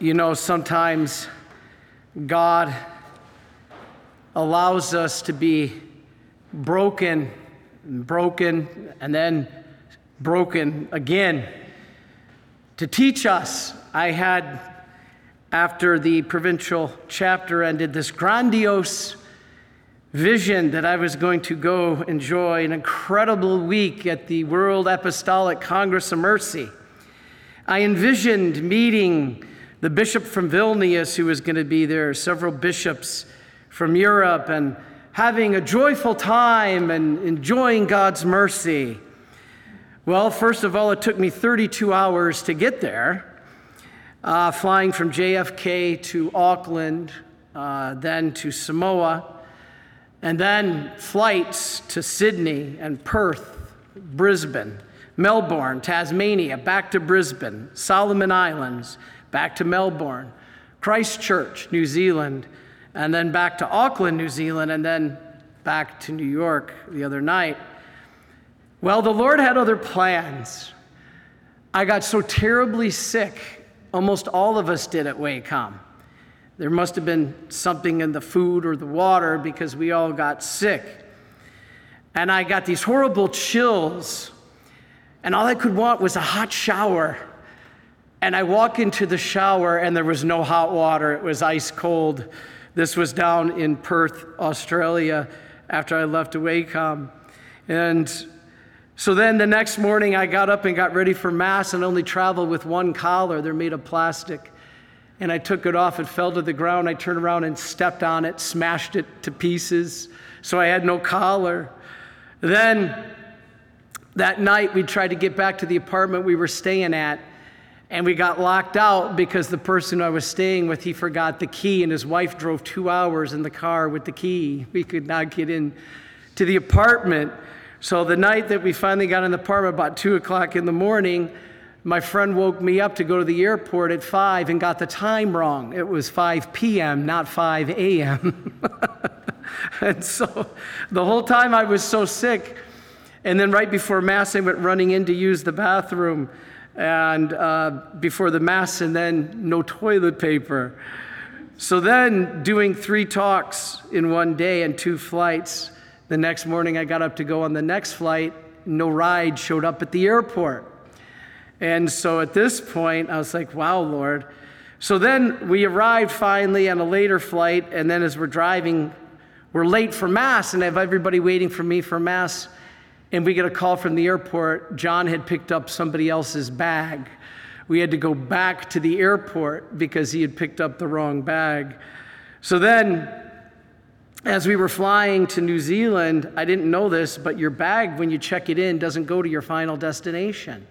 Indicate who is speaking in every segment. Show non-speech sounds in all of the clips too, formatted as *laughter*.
Speaker 1: You know, sometimes God allows us to be broken, broken, and then broken again to teach us. I had, after the provincial chapter ended, this grandiose vision that I was going to go enjoy an incredible week at the World Apostolic Congress of Mercy. I envisioned meeting the bishop from Vilnius who was going to be there, several bishops from Europe, and having a joyful time and enjoying God's mercy. Well, first of all, it took me 32 hours to get there, uh, flying from JFK to Auckland, uh, then to Samoa, and then flights to Sydney and Perth, Brisbane, Melbourne, Tasmania, back to Brisbane, Solomon Islands, back to Melbourne, Christchurch, New Zealand, and then back to Auckland, New Zealand, and then back to New York the other night. Well, the Lord had other plans. I got so terribly sick, almost all of us did at WACOM. There must have been something in the food or the water because we all got sick. And I got these horrible chills, and all I could want was a hot shower. And I walk into the shower, and there was no hot water, it was ice cold. This was down in Perth, Australia, after I left Wacom. And so then the next morning, I got up and got ready for Mass and only traveled with one collar. They're made of plastic. And I took it off, it fell to the ground. I turned around and stepped on it, smashed it to pieces. So I had no collar. Then that night, we tried to get back to the apartment we were staying at. And we got locked out because the person I was staying with, he forgot the key, and his wife drove two hours in the car with the key. We could not get in to the apartment. So the night that we finally got in the apartment, about two o'clock in the morning, my friend woke me up to go to the airport at five and got the time wrong. It was 5 p.m., not 5 a.m. *laughs* and so the whole time I was so sick. And then right before Mass, I went running in to use the bathroom and uh, before the mass, and then no toilet paper. So then, doing three talks in one day and two flights, the next morning I got up to go on the next flight. No ride showed up at the airport. And so at this point, I was like, wow, Lord. So then we arrived finally on a later flight, and then as we're driving, we're late for Mass, and I have everybody waiting for me for Mass and we get a call from the airport. John had picked up somebody else's bag. We had to go back to the airport because he had picked up the wrong bag. So then, as we were flying to New Zealand, I didn't know this, but your bag, when you check it in, doesn't go to your final destination.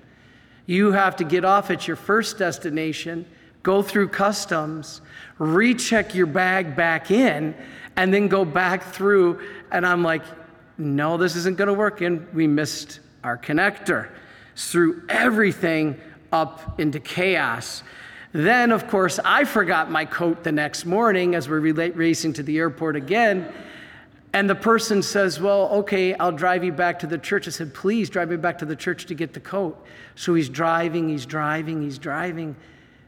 Speaker 1: You have to get off at your first destination, go through customs, recheck your bag back in, and then go back through. And I'm like, no, this isn't going to work. And we missed our connector. Threw everything up into chaos. Then, of course, I forgot my coat the next morning as we're racing to the airport again. And the person says, Well, okay, I'll drive you back to the church. I said, Please drive me back to the church to get the coat. So he's driving, he's driving, he's driving.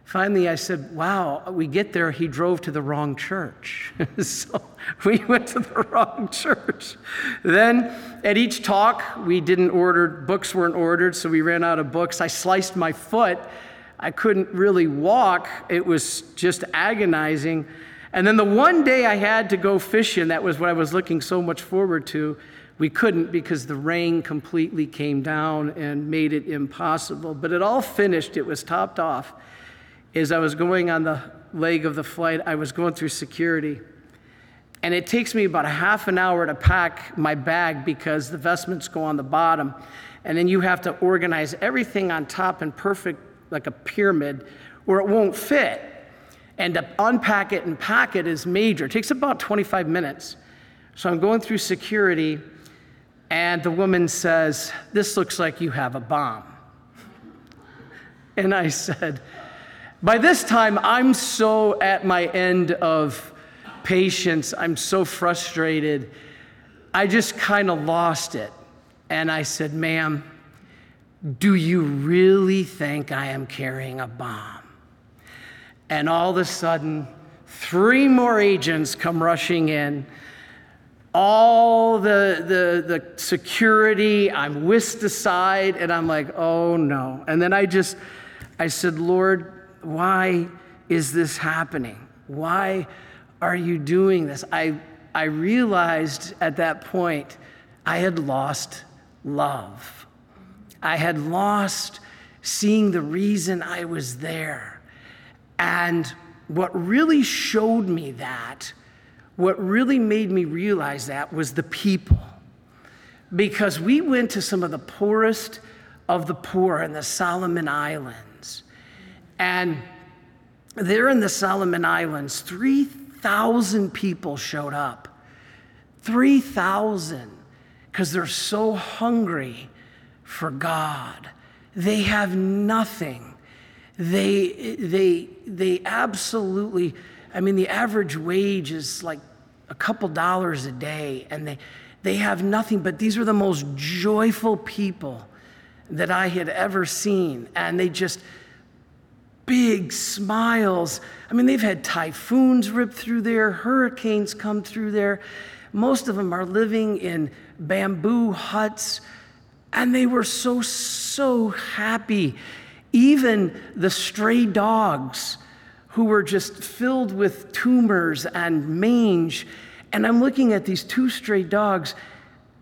Speaker 1: Finally, I said, Wow, we get there, he drove to the wrong church. *laughs* so we went to the wrong church. Then at each talk, we didn't order, books weren't ordered, so we ran out of books. I sliced my foot. I couldn't really walk, it was just agonizing. And then the one day I had to go fishing, that was what I was looking so much forward to. We couldn't because the rain completely came down and made it impossible. But it all finished, it was topped off is I was going on the leg of the flight, I was going through security. And it takes me about a half an hour to pack my bag because the vestments go on the bottom. And then you have to organize everything on top in perfect, like a pyramid, or it won't fit. And to unpack it and pack it is major. It takes about 25 minutes. So I'm going through security, and the woman says, This looks like you have a bomb. *laughs* And I said, by this time, I'm so at my end of patience. I'm so frustrated. I just kind of lost it. And I said, Ma'am, do you really think I am carrying a bomb? And all of a sudden, three more agents come rushing in. All the, the, the security, I'm whisked aside, and I'm like, oh no. And then I just, I said, Lord, why is this happening? Why are you doing this? I, I realized at that point I had lost love. I had lost seeing the reason I was there. And what really showed me that, what really made me realize that was the people. Because we went to some of the poorest of the poor in the Solomon Islands. And there in the Solomon Islands, 3,000 people showed up. 3,000 because they're so hungry for God. They have nothing. They, they, they absolutely, I mean, the average wage is like a couple dollars a day, and they, they have nothing, but these were the most joyful people that I had ever seen. And they just, big smiles. I mean, they've had typhoons rip through there, hurricanes come through there. Most of them are living in bamboo huts, and they were so, so happy. Even the stray dogs who were just filled with tumors and mange. And I'm looking at these two stray dogs,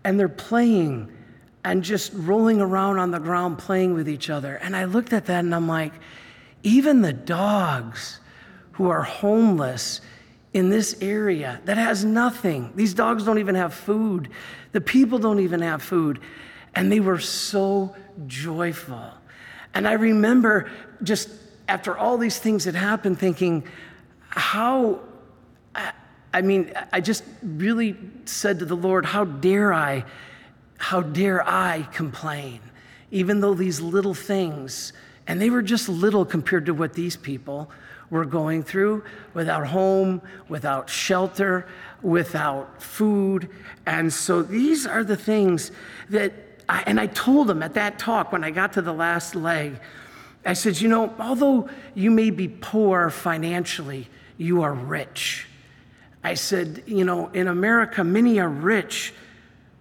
Speaker 1: and they're playing and just rolling around on the ground playing with each other. And I looked at that and I'm like, even the dogs who are homeless in this area that has nothing, these dogs don't even have food, the people don't even have food. And they were so joyful. And I remember just after all these things had happened, thinking, how, I mean, I just really said to the Lord, how dare I, how dare I complain? Even though these little things and they were just little compared to what these people were going through without home, without shelter, without food. And so these are the things that, I, and I told them at that talk when I got to the last leg, I said, you know, although you may be poor financially, you are rich. I said, you know, in America, many are rich,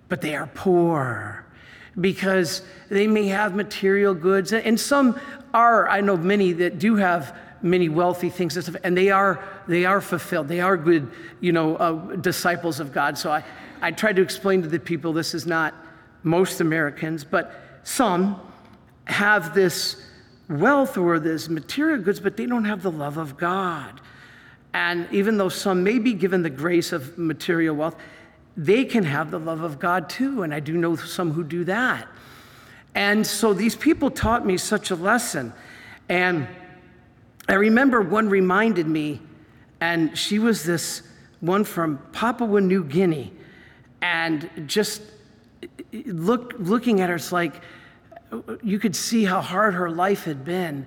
Speaker 1: but they are poor because they may have material goods, and some are, I know many that do have many wealthy things and stuff, and they are they are fulfilled. They are good, you know, uh, disciples of God. So I I try to explain to the people this is not most Americans, but some have this wealth or this material goods, but they don't have the love of God. And even though some may be given the grace of material wealth, they can have the love of God too. And I do know some who do that. And so these people taught me such a lesson. And I remember one reminded me, and she was this one from Papua New Guinea. And just look, looking at her, it's like you could see how hard her life had been.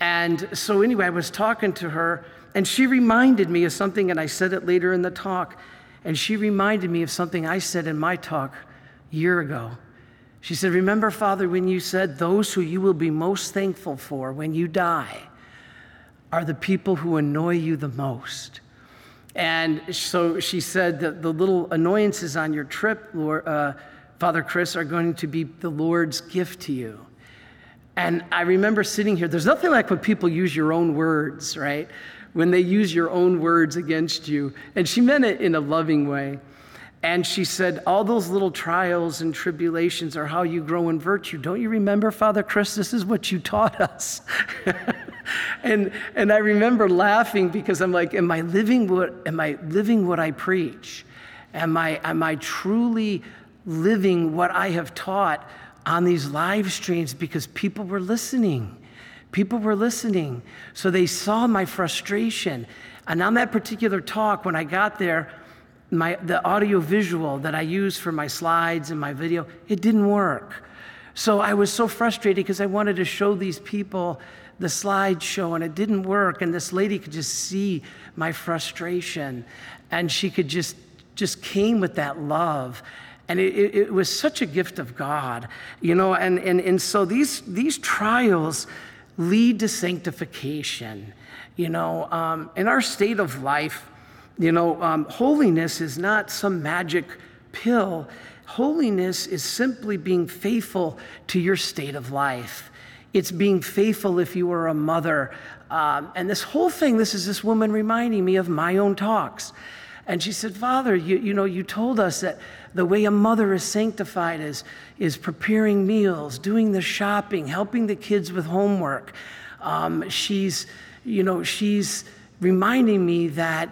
Speaker 1: And so, anyway, I was talking to her, and she reminded me of something, and I said it later in the talk. And she reminded me of something I said in my talk a year ago. She said, Remember, Father, when you said those who you will be most thankful for when you die are the people who annoy you the most. And so she said that the little annoyances on your trip, Lord, uh, Father Chris, are going to be the Lord's gift to you. And I remember sitting here, there's nothing like when people use your own words, right? When they use your own words against you. And she meant it in a loving way. And she said, All those little trials and tribulations are how you grow in virtue. Don't you remember, Father Chris? This is what you taught us. *laughs* and, and I remember laughing because I'm like, Am I living what, am I living what I preach? Am I, am I truly living what I have taught on these live streams? Because people were listening. People were listening. So they saw my frustration. And on that particular talk, when I got there, my, the audio visual that I use for my slides and my video, it didn't work. So I was so frustrated because I wanted to show these people the slideshow and it didn't work. And this lady could just see my frustration and she could just, just came with that love. And it, it, was such a gift of God, you know, and, and, and so these, these trials lead to sanctification. You know, um, in our state of life, you know, um, holiness is not some magic pill. Holiness is simply being faithful to your state of life. It's being faithful if you are a mother. Um, and this whole thing, this is this woman reminding me of my own talks. And she said, Father, you, you know, you told us that the way a mother is sanctified is, is preparing meals, doing the shopping, helping the kids with homework. Um, she's, you know, she's reminding me that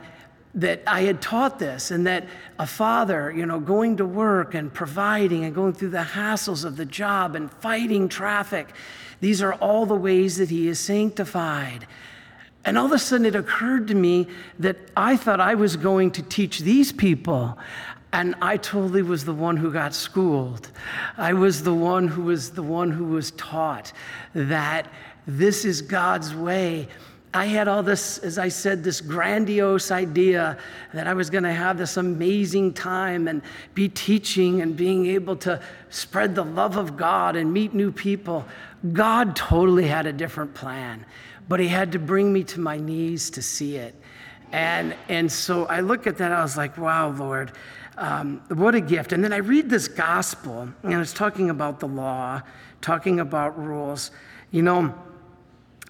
Speaker 1: that I had taught this and that a father, you know, going to work and providing and going through the hassles of the job and fighting traffic, these are all the ways that he is sanctified. And all of a sudden it occurred to me that I thought I was going to teach these people. And I totally was the one who got schooled. I was the one who was the one who was taught that this is God's way. I had all this, as I said, this grandiose idea that I was going to have this amazing time and be teaching and being able to spread the love of God and meet new people. God totally had a different plan, but He had to bring me to my knees to see it. And, and so I look at that, I was like, wow, Lord, um, what a gift. And then I read this gospel, and it's talking about the law, talking about rules. You know,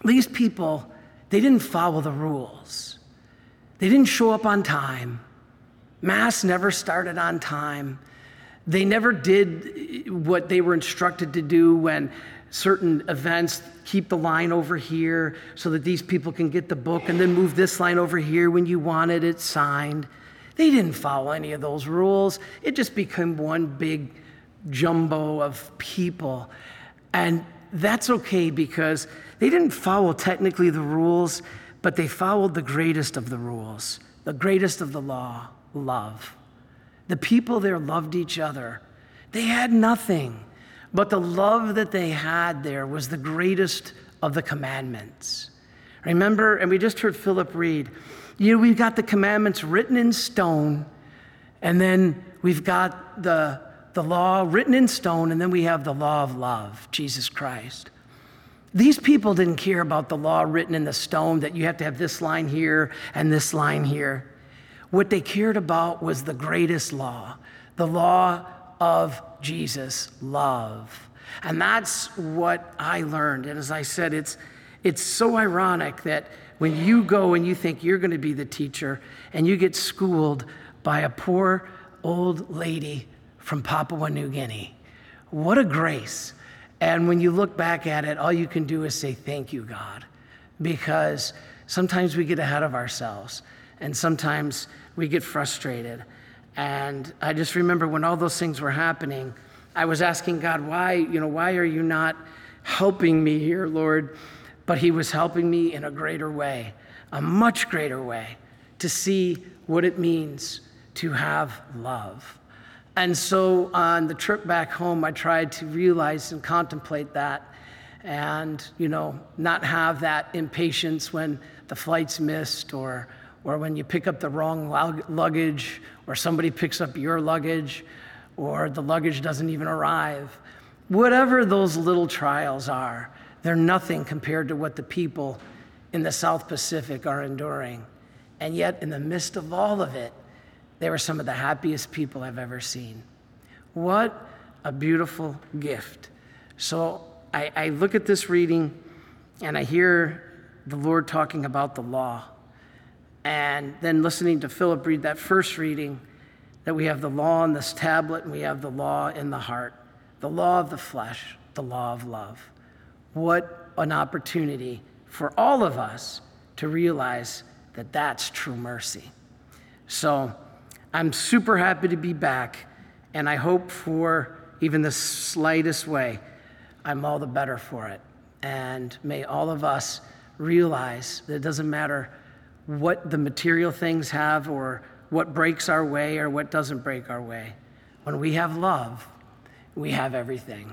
Speaker 1: these people, they didn't follow the rules, they didn't show up on time. Mass never started on time. They never did what they were instructed to do when certain events keep the line over here so that these people can get the book and then move this line over here when you wanted it signed. They didn't follow any of those rules. It just became one big jumbo of people. And that's okay because they didn't follow technically the rules, but they followed the greatest of the rules, the greatest of the law love. The people there loved each other. They had nothing, but the love that they had there was the greatest of the commandments. Remember, and we just heard Philip read, you know, we've got the commandments written in stone, and then we've got the, the law written in stone, and then we have the law of love, Jesus Christ. These people didn't care about the law written in the stone that you have to have this line here and this line here. What they cared about was the greatest law, the law of Jesus, love. And that's what I learned. And as I said, it's, it's so ironic that when you go and you think you're going to be the teacher and you get schooled by a poor old lady from Papua New Guinea. What a grace. And when you look back at it, all you can do is say, Thank you, God. Because sometimes we get ahead of ourselves and sometimes we get frustrated. And I just remember when all those things were happening, I was asking God, why, you know, why are you not helping me here, Lord? but He was helping me in a greater way, a much greater way, to see what it means to have love. And so on the trip back home, I tried to realize and contemplate that and, you know, not have that impatience when the flight's missed or, or when you pick up the wrong luggage or somebody picks up your luggage or the luggage doesn't even arrive. Whatever those little trials are, they're nothing compared to what the people in the South Pacific are enduring. And yet, in the midst of all of it, they were some of the happiest people I've ever seen. What a beautiful gift. So I, I look at this reading and I hear the Lord talking about the law. And then listening to Philip read that first reading, that we have the law on this tablet and we have the law in the heart, the law of the flesh, the law of love. What an opportunity for all of us to realize that that's true mercy. So I'm super happy to be back, and I hope for even the slightest way, I'm all the better for it. And may all of us realize that it doesn't matter what the material things have or what breaks our way or what doesn't break our way. When we have love, we have everything.